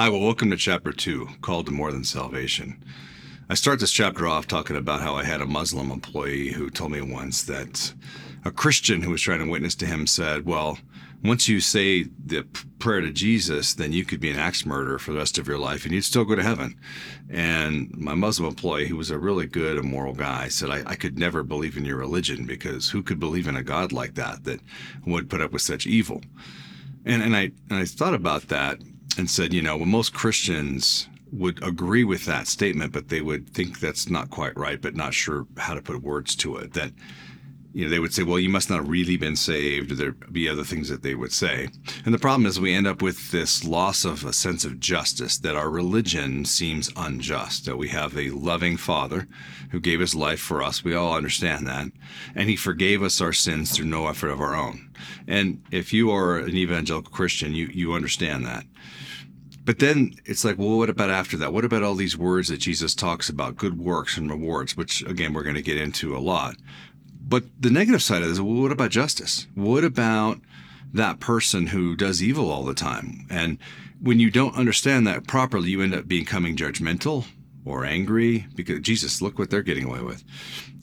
Hi, well, welcome to chapter two, called to more than salvation. I start this chapter off talking about how I had a Muslim employee who told me once that a Christian who was trying to witness to him said, Well, once you say the prayer to Jesus, then you could be an axe murderer for the rest of your life and you'd still go to heaven. And my Muslim employee, who was a really good and moral guy, said, I, I could never believe in your religion because who could believe in a God like that that would put up with such evil? And, and I and I thought about that and said, you know, when most Christians would agree with that statement, but they would think that's not quite right, but not sure how to put words to it. That you know, they would say, well, you must not have really been saved. There'd be other things that they would say. And the problem is we end up with this loss of a sense of justice, that our religion seems unjust, that we have a loving Father who gave his life for us. We all understand that. And he forgave us our sins through no effort of our own. And if you are an evangelical Christian, you, you understand that. But then it's like, well, what about after that? What about all these words that Jesus talks about, good works and rewards, which again, we're going to get into a lot. But the negative side of this, well, what about justice? What about that person who does evil all the time? And when you don't understand that properly, you end up becoming judgmental or angry because Jesus, look what they're getting away with.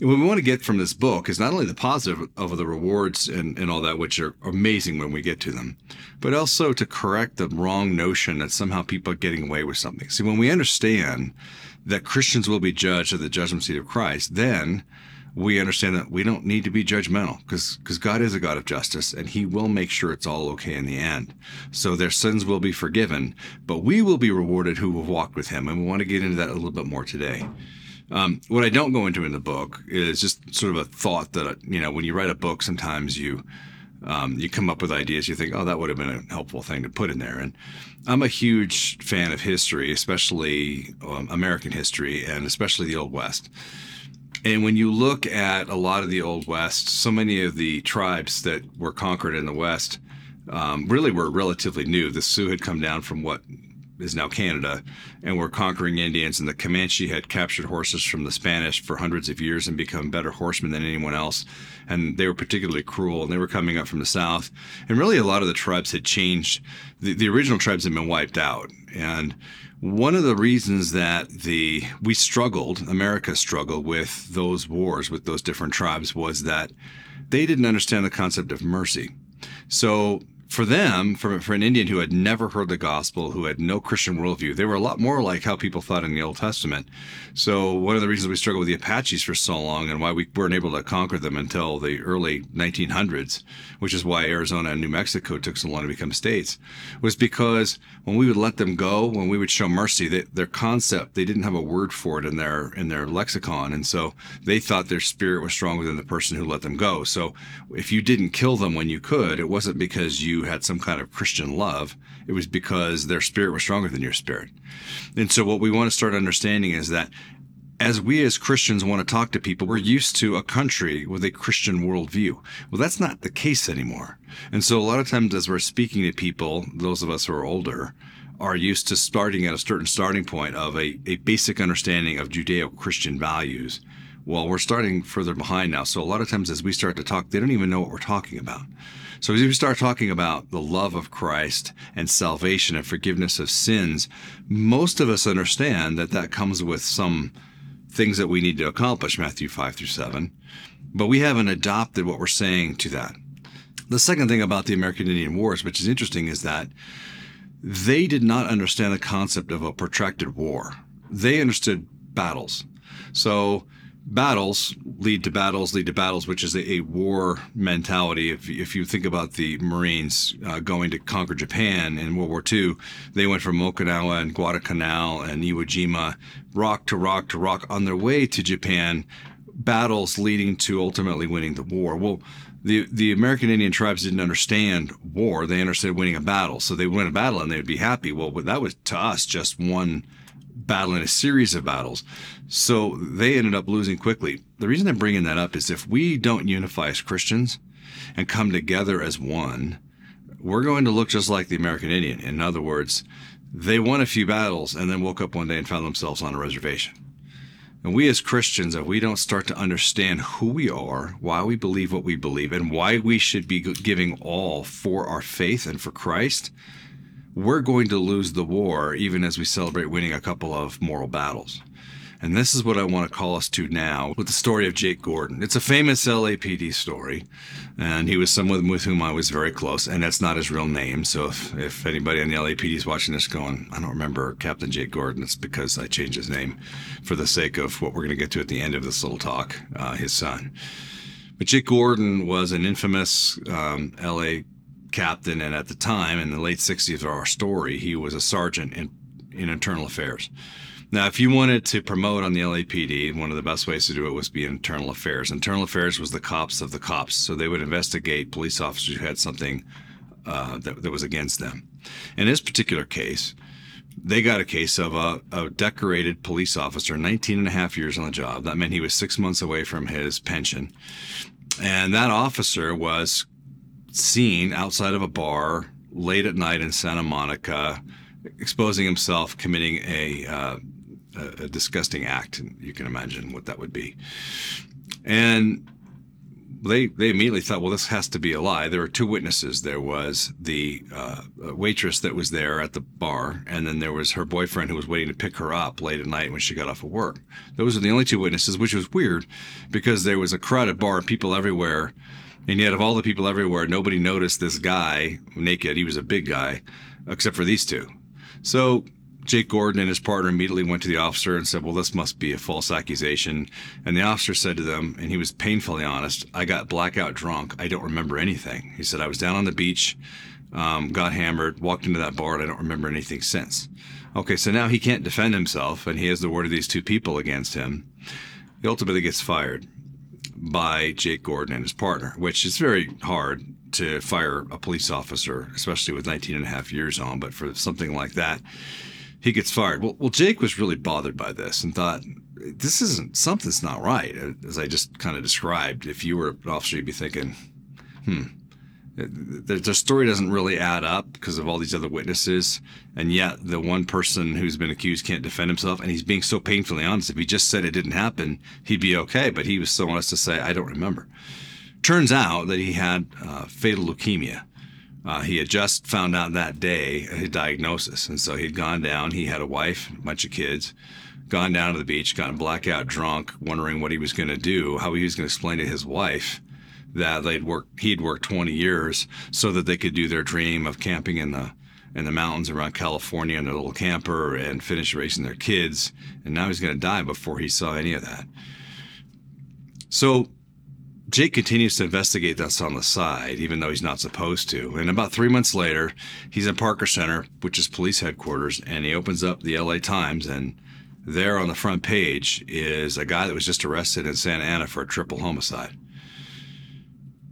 What we want to get from this book is not only the positive of the rewards and, and all that, which are amazing when we get to them, but also to correct the wrong notion that somehow people are getting away with something. See, when we understand that Christians will be judged at the judgment seat of Christ, then we understand that we don't need to be judgmental because because God is a God of justice and he will make sure it's all okay in the end. So their sins will be forgiven, but we will be rewarded who have walked with him. And we want to get into that a little bit more today. Um, what I don't go into in the book is just sort of a thought that, you know, when you write a book, sometimes you, um, you come up with ideas. You think, oh, that would have been a helpful thing to put in there. And I'm a huge fan of history, especially um, American history and especially the Old West. And when you look at a lot of the Old West, so many of the tribes that were conquered in the West um, really were relatively new. The Sioux had come down from what is now Canada and were conquering Indians, and the Comanche had captured horses from the Spanish for hundreds of years and become better horsemen than anyone else. And they were particularly cruel, and they were coming up from the south. And really, a lot of the tribes had changed. The, the original tribes had been wiped out. And one of the reasons that the we struggled, America struggled with those wars with those different tribes was that they didn't understand the concept of mercy. So for them, for, for an Indian who had never heard the gospel, who had no Christian worldview, they were a lot more like how people thought in the Old Testament. So one of the reasons we struggled with the Apaches for so long and why we weren't able to conquer them until the early 1900s, which is why Arizona and New Mexico took so long to become states, was because when we would let them go, when we would show mercy, they, their concept, they didn't have a word for it in their in their lexicon, and so they thought their spirit was stronger than the person who let them go. So if you didn't kill them when you could, it wasn't because you had some kind of Christian love. It was because their spirit was stronger than your spirit. And so what we want to start understanding is that as we as Christians want to talk to people, we're used to a country with a Christian worldview. Well, that's not the case anymore. And so a lot of times as we're speaking to people, those of us who are older, are used to starting at a certain starting point of a, a basic understanding of Judeo Christian values. Well, we're starting further behind now. So a lot of times as we start to talk, they don't even know what we're talking about. So as we start talking about the love of Christ and salvation and forgiveness of sins, most of us understand that that comes with some things that we need to accomplish, Matthew 5 through 7. But we haven't adopted what we're saying to that. The second thing about the American Indian Wars, which is interesting, is that they did not understand the concept of a protracted war. They understood battles. So battles lead to battles lead to battles, which is a, a war mentality. If, if you think about the Marines uh, going to conquer Japan in World War II, they went from Okinawa and Guadalcanal and Iwo Jima, rock to rock to rock on their way to Japan, battles leading to ultimately winning the war. Well, the, the American Indian tribes didn't understand war. They understood winning a battle. So they win a battle and they would be happy. Well, that was to us just one battle in a series of battles. So they ended up losing quickly. The reason I'm bringing that up is if we don't unify as Christians and come together as one, we're going to look just like the American Indian. In other words, they won a few battles and then woke up one day and found themselves on a reservation. And we as Christians, if we don't start to understand who we are, why we believe what we believe, and why we should be giving all for our faith and for Christ, we're going to lose the war even as we celebrate winning a couple of moral battles. And this is what I want to call us to now with the story of Jake Gordon. It's a famous LAPD story, and he was someone with whom I was very close, and that's not his real name. So if, if anybody on the LAPD is watching this going, I don't remember Captain Jake Gordon, it's because I changed his name for the sake of what we're going to get to at the end of this little talk, uh, his son. But Jake Gordon was an infamous um, LA captain, and at the time, in the late 60s of our story, he was a sergeant in, in internal affairs. Now, if you wanted to promote on the LAPD, one of the best ways to do it was be internal affairs. Internal affairs was the cops of the cops, so they would investigate police officers who had something uh, that, that was against them. In this particular case, they got a case of a, a, decorated police officer, 19 and a half years on the job. That meant he was six months away from his pension. And that officer was seen outside of a bar late at night in Santa Monica, exposing himself, committing a, uh, a disgusting act. And you can imagine what that would be. And they they immediately thought, well, this has to be a lie. There were two witnesses. There was the uh, waitress that was there at the bar, and then there was her boyfriend who was waiting to pick her up late at night when she got off of work. Those are the only two witnesses, which was weird because there was a crowded bar, and people everywhere, and yet of all the people everywhere, nobody noticed this guy naked. He was a big guy, except for these two. So Jake Gordon and his partner immediately went to the officer and said, Well, this must be a false accusation. And the officer said to them, and he was painfully honest, I got blackout drunk. I don't remember anything. He said, I was down on the beach, um, got hammered, walked into that bar, and I don't remember anything since. Okay, so now he can't defend himself, and he has the word of these two people against him. He ultimately gets fired by Jake Gordon and his partner, which is very hard to fire a police officer, especially with 19 and a half years on. But for something like that, he gets fired. Well, well, Jake was really bothered by this and thought, this isn't something's not right. As I just kind of described, if you were an officer, you'd be thinking, hmm, the, the story doesn't really add up because of all these other witnesses, and yet the one person who's been accused can't defend himself, and he's being so painfully honest. If he just said it didn't happen, he'd be okay. But he was so honest to say, I don't remember. Turns out that he had uh, fatal leukemia uh, he had just found out that day his diagnosis. And so he'd gone down. He had a wife, a bunch of kids, gone down to the beach, gotten blackout drunk, wondering what he was going to do, how he was going to explain to his wife that they'd worked, he'd worked 20 years so that they could do their dream of camping in the in the mountains around California in a little camper and finish raising their kids. And now he's going to die before he saw any of that. So Jake continues to investigate this on the side, even though he's not supposed to. And about three months later, he's in Parker Center, which is police headquarters, and he opens up the LA Times. And there on the front page is a guy that was just arrested in Santa Ana for a triple homicide.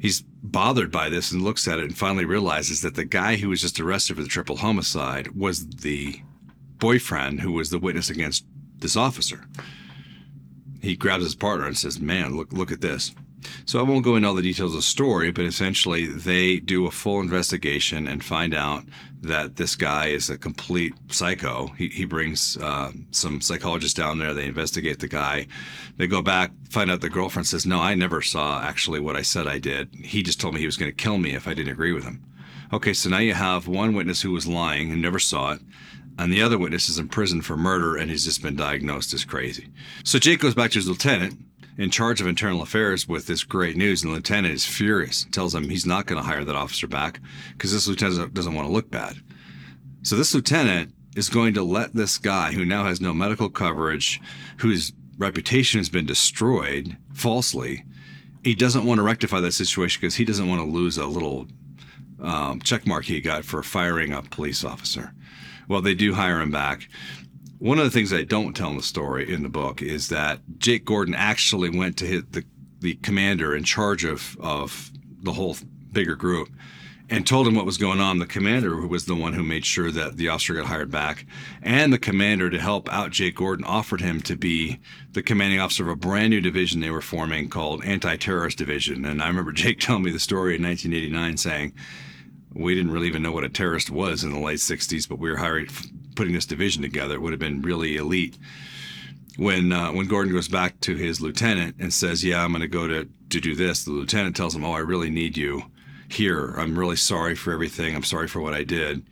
He's bothered by this and looks at it and finally realizes that the guy who was just arrested for the triple homicide was the boyfriend who was the witness against this officer. He grabs his partner and says, Man, look, look at this. So I won't go into all the details of the story, but essentially they do a full investigation and find out that this guy is a complete psycho. He, he brings uh, some psychologists down there. They investigate the guy. They go back, find out the girlfriend says, No, I never saw actually what I said I did. He just told me he was going to kill me if I didn't agree with him. Okay, so now you have one witness who was lying and never saw it and the other witness is in prison for murder and he's just been diagnosed as crazy. So Jake goes back to his lieutenant in charge of internal affairs with this great news, and the lieutenant is furious. Tells him he's not going to hire that officer back because this lieutenant doesn't want to look bad. So this lieutenant is going to let this guy, who now has no medical coverage, whose reputation has been destroyed falsely, he doesn't want to rectify that situation because he doesn't want to lose a little um, check mark he got for firing a police officer. Well, they do hire him back. One of the things I don't tell in the story in the book is that Jake Gordon actually went to hit the, the commander in charge of, of the whole bigger group and told him what was going on. The commander who was the one who made sure that the officer got hired back, and the commander to help out Jake Gordon offered him to be the commanding officer of a brand new division they were forming called Anti-Terrorist Division. And I remember Jake telling me the story in 1989, saying we didn't really even know what a terrorist was in the late 60s, but we were hiring, putting this division together. It would have been really elite. When uh, when Gordon goes back to his lieutenant and says, "Yeah, I'm going to go to to do this," the lieutenant tells him, "Oh, I really need you here. I'm really sorry for everything. I'm sorry for what I did."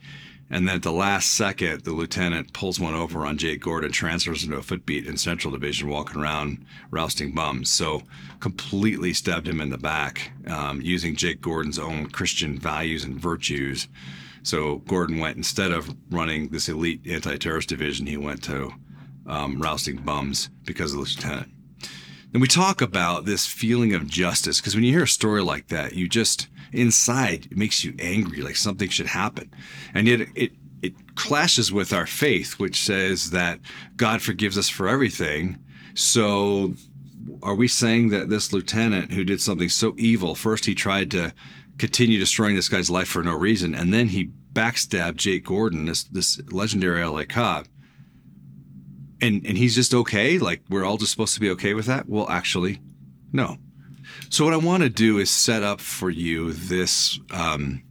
And then at the last second, the lieutenant pulls one over on Jake Gordon, transfers into a footbeat in Central Division, walking around rousting bums. So completely stabbed him in the back um, using Jake Gordon's own Christian values and virtues. So Gordon went, instead of running this elite anti terrorist division, he went to um, rousting bums because of the lieutenant. And we talk about this feeling of justice because when you hear a story like that, you just inside. It makes you angry, like something should happen, and yet it it clashes with our faith, which says that God forgives us for everything. So, are we saying that this lieutenant who did something so evil, first he tried to continue destroying this guy's life for no reason, and then he backstabbed Jake Gordon, this this legendary LA cop, and and he's just okay? Like we're all just supposed to be okay with that? Well actually no so what i want to do is set up for you this um,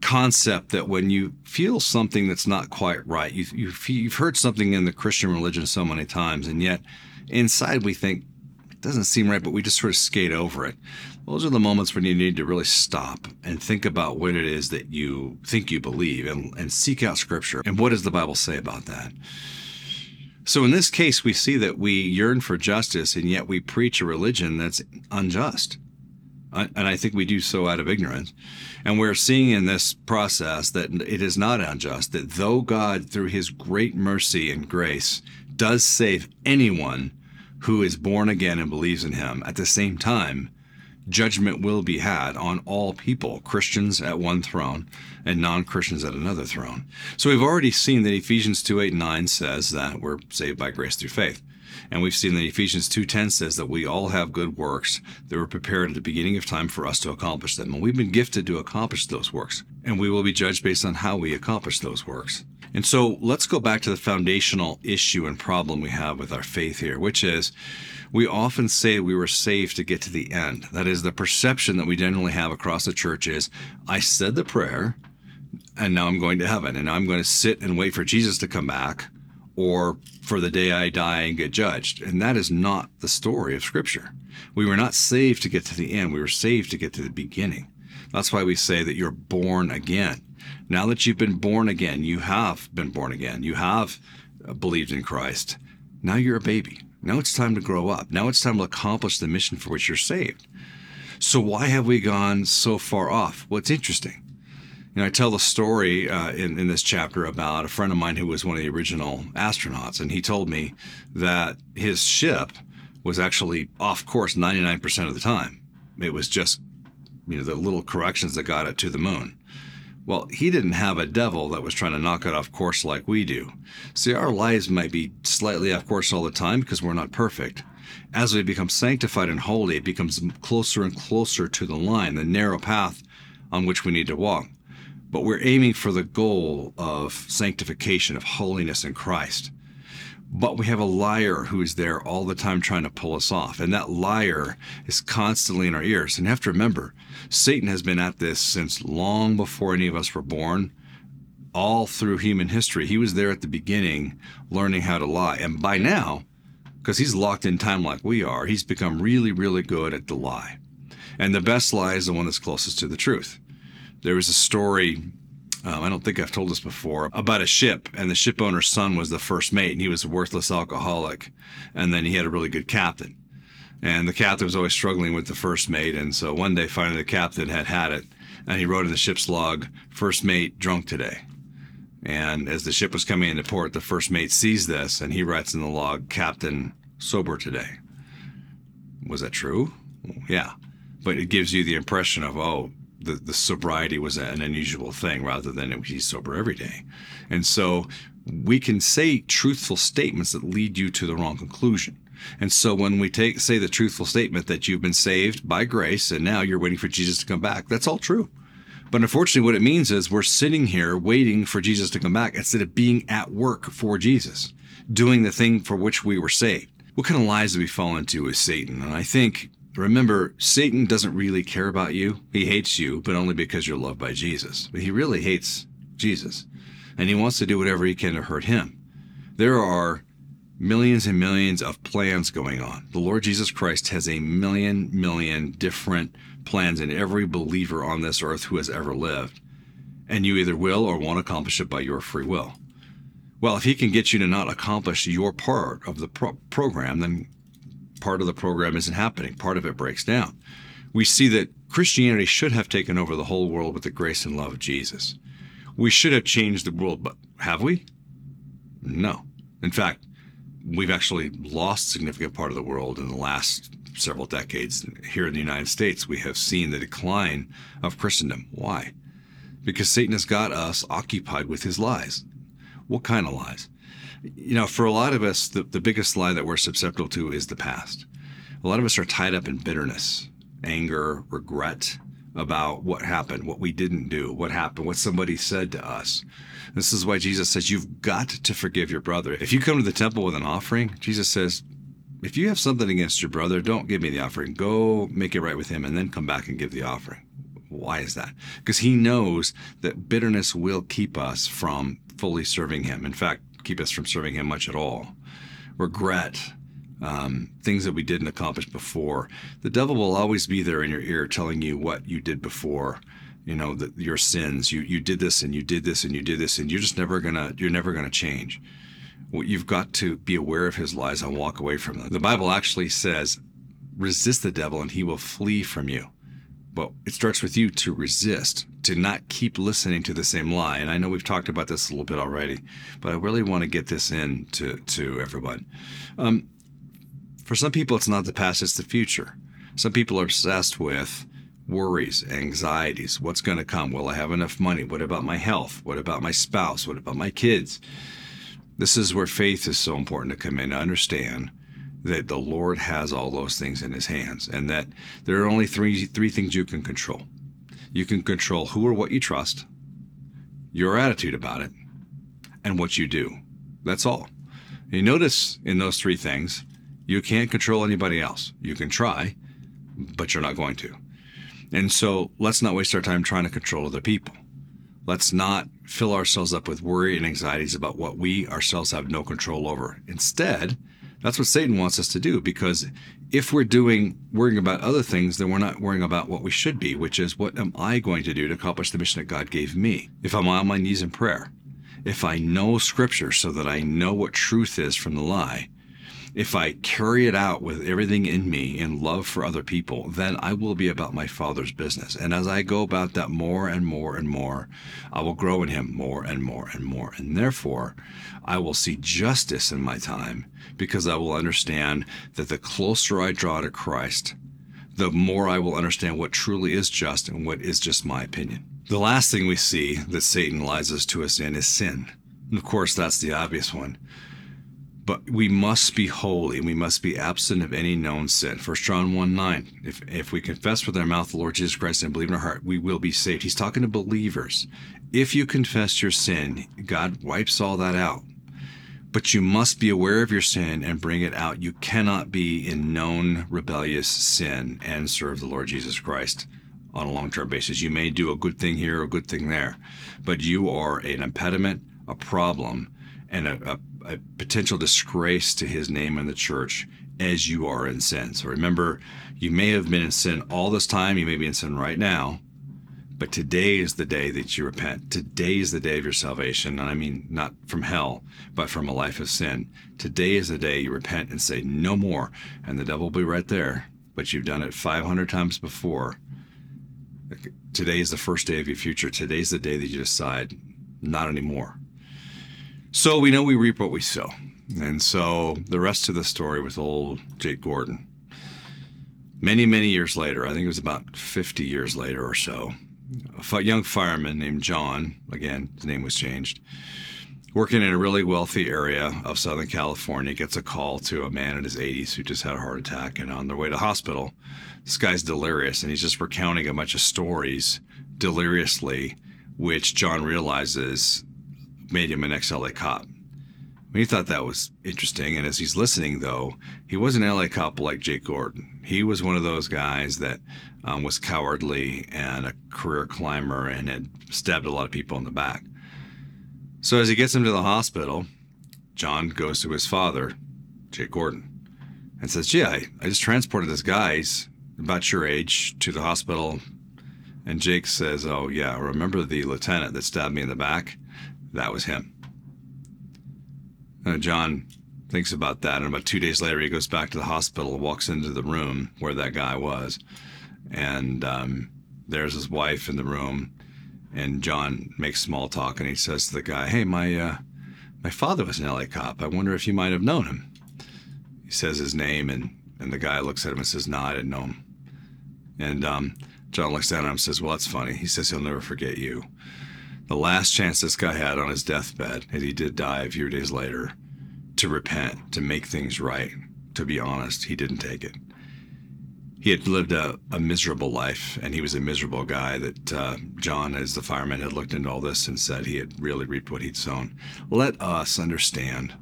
concept that when you feel something that's not quite right you, you you've heard something in the christian religion so many times and yet inside we think it doesn't seem right but we just sort of skate over it. Those are the moments when you need to really stop and think about what it is that you think you believe and, and seek out scripture. And what does the bible say about that so in this case, we see that we yearn for justice and yet we preach a religion that's unjust. And I think we do so out of ignorance. And we're seeing in this process that it is not unjust, that though God, through his great mercy and grace, does save anyone who is born again and believes in him, at the same time, judgment will be had on all people, Christians at one throne and non Christians at another throne. So we've already seen that Ephesians 2 8 9 says that we're saved by grace through faith. And we've seen that Ephesians 2:10 says that we all have good works that were prepared at the beginning of time for us to accomplish them. And we've been gifted to accomplish those works. And we will be judged based on how we accomplish those works. And so let's go back to the foundational issue and problem we have with our faith here, which is we often say we were saved to get to the end. That is the perception that we generally have across the church is I said the prayer and now I'm going to heaven and I'm going to sit and wait for Jesus to come back or for the day I die and get judged. And that is not the story of Scripture. We were not saved to get to the end, we were saved to get to the beginning. That's why we say that you're born again. Now that you've been born again, you have been born again, you have believed in Christ. Now you're a baby. Now it's time to grow up. Now it's time to accomplish the mission for which you're saved. So, why have we gone so far off? What's interesting? You know, I tell the story uh, in, in this chapter about a friend of mine who was one of the original astronauts, and he told me that his ship was actually off course 99% of the time. It was just, you know, the little corrections that got it to the moon. Well, he didn't have a devil that was trying to knock it off course like we do. See, our lives might be slightly off course all the time because we're not perfect. As we become sanctified and holy, it becomes closer and closer to the line, the narrow path on which we need to walk but we're aiming for the goal of sanctification, of holiness in Christ. But we have a liar who is there all the time trying to pull us off. And that liar is constantly in our ears. And you have to remember, Satan has been at this since long before any of us were born, all through human history. He was there at the beginning learning how to lie. And by now, because he's locked in time like we are, he's become really, really good at the lie. And the best lie is the one that's closest to the truth. There was a story, um, I don't think I've told this before, about a ship, and the ship owner's son was the first mate, and he was a worthless alcoholic. And then he had a really good captain. And the captain was always struggling with the first mate. And so one day, finally, the captain had had it, and he wrote in the ship's log, First mate drunk today. And as the ship was coming into port, the first mate sees this, and he writes in the log, Captain sober today. Was that true? Yeah. But it gives you the impression of, oh, the, the sobriety was an unusual thing rather than he's sober every day. And so we can say truthful statements that lead you to the wrong conclusion. And so when we take say the truthful statement that you've been saved by grace and now you're waiting for Jesus to come back, that's all true. But unfortunately, what it means is we're sitting here waiting for Jesus to come back instead of being at work for Jesus, doing the thing for which we were saved. What kind of lies do we fall into with Satan? And I think Remember, Satan doesn't really care about you. He hates you, but only because you're loved by Jesus. But he really hates Jesus. And he wants to do whatever he can to hurt him. There are millions and millions of plans going on. The Lord Jesus Christ has a million, million different plans in every believer on this earth who has ever lived. And you either will or won't accomplish it by your free will. Well, if he can get you to not accomplish your part of the pro- program, then part of the program isn't happening. Part of it breaks down. We see that Christianity should have taken over the whole world with the grace and love of Jesus. We should have changed the world, but have we? No. In fact, we've actually lost significant part of the world in the last several decades. Here in the United States, we have seen the decline of Christendom. Why? Because Satan has got us occupied with his lies. What kind of lies? You know, for a lot of us, the, the biggest lie that we're susceptible to is the past. A lot of us are tied up in bitterness, anger, regret about what happened, what we didn't do, what happened, what somebody said to us. This is why Jesus says you've got to forgive your brother. If you come to the temple with an offering, Jesus says, if you have something against your brother, don't give me the offering. Go make it right with him and then come back and give the offering. Why is that? Because he knows that bitterness will keep us from fully serving him. In fact, keep us from serving him much at all. Regret, um, things that we didn't accomplish before. The devil will always be there in your ear telling you what you did before you know that your sins you you did this and you did this and you did this and you're just never gonna you're never gonna change well, you've got to be aware of his lies and walk away from them the bible actually says resist the devil and he will flee from you but it starts with you to resist to not keep listening to the same lie and i know we've talked about this a little bit already but i really want to get this in to, to everyone um, for some people it's not the past it's the future some people are obsessed with worries, anxieties. What's going to come? Will I have enough money? What about my health? What about my spouse? What about my kids? This is where faith is so important to come in to understand that the Lord has all those things in his hands and that there are only three three things you can control. You can control who or what you trust, your attitude about it, and what you do. That's all. You notice in those three things, you can't control anybody else. You can try, but you're not going to. And so let's not waste our time trying to control other people. Let's not fill ourselves up with worry and anxieties about what we ourselves have no control over. Instead, that's what Satan wants us to do because if we're doing worrying about other things, then we're not worrying about what we should be, which is what am I going to do to accomplish the mission that God gave me? If I'm on my knees in prayer, if I know scripture so that I know what truth is from the lie, if I carry it out with everything in me in love for other people, then I will be about my Father's business. And as I go about that more and more and more, I will grow in Him more and more and more. And therefore, I will see justice in my time because I will understand that the closer I draw to Christ, the more I will understand what truly is just and what is just my opinion. The last thing we see that Satan lies us to us in is sin. And of course, that's the obvious one. But we must be holy. and We must be absent of any known sin. 1 John 1 9. If, if we confess with our mouth the Lord Jesus Christ and believe in our heart, we will be saved. He's talking to believers. If you confess your sin, God wipes all that out. But you must be aware of your sin and bring it out. You cannot be in known rebellious sin and serve the Lord Jesus Christ on a long term basis. You may do a good thing here, a good thing there, but you are an impediment, a problem, and a, a a potential disgrace to his name in the church as you are in sin. So remember, you may have been in sin all this time, you may be in sin right now, but today is the day that you repent. Today is the day of your salvation. And I mean, not from hell, but from a life of sin. Today is the day you repent and say, no more. And the devil will be right there. But you've done it 500 times before. Today is the first day of your future. Today is the day that you decide, not anymore. So we know we reap what we sow. And so the rest of the story with old Jake Gordon. Many, many years later, I think it was about 50 years later or so, a young fireman named John, again, his name was changed, working in a really wealthy area of Southern California, gets a call to a man in his 80s who just had a heart attack. And on their way to hospital, this guy's delirious and he's just recounting a bunch of stories deliriously, which John realizes made him an ex-LA cop. He thought that was interesting, and as he's listening, though, he was an LA cop like Jake Gordon. He was one of those guys that um, was cowardly and a career climber and had stabbed a lot of people in the back. So as he gets him to the hospital, John goes to his father, Jake Gordon, and says, "Gee, I, I just transported this guy. He's about your age to the hospital And Jake says, Oh, yeah, remember the lieutenant that stabbed me in the back? That was him. And John thinks about that, and about two days later, he goes back to the hospital, walks into the room where that guy was, and um, there's his wife in the room. And John makes small talk, and he says to the guy, "Hey, my uh, my father was an LA cop. I wonder if you might have known him." He says his name, and and the guy looks at him and says, "No, I didn't know him." And um, John looks down at him and says, Well, that's funny. He says he'll never forget you. The last chance this guy had on his deathbed, and he did die a few days later, to repent, to make things right, to be honest, he didn't take it. He had lived a, a miserable life, and he was a miserable guy that uh, John, as the fireman, had looked into all this and said he had really reaped what he'd sown. Let us understand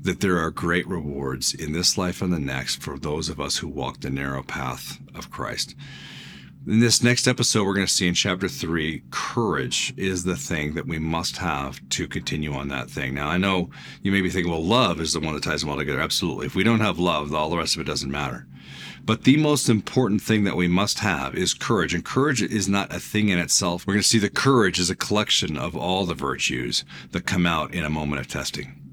that there are great rewards in this life and the next for those of us who walk the narrow path of Christ. In this next episode, we're going to see in chapter three, courage is the thing that we must have to continue on that thing. Now, I know you may be thinking, well, love is the one that ties them all together. Absolutely. If we don't have love, all the rest of it doesn't matter. But the most important thing that we must have is courage. And courage is not a thing in itself. We're going to see the courage is a collection of all the virtues that come out in a moment of testing.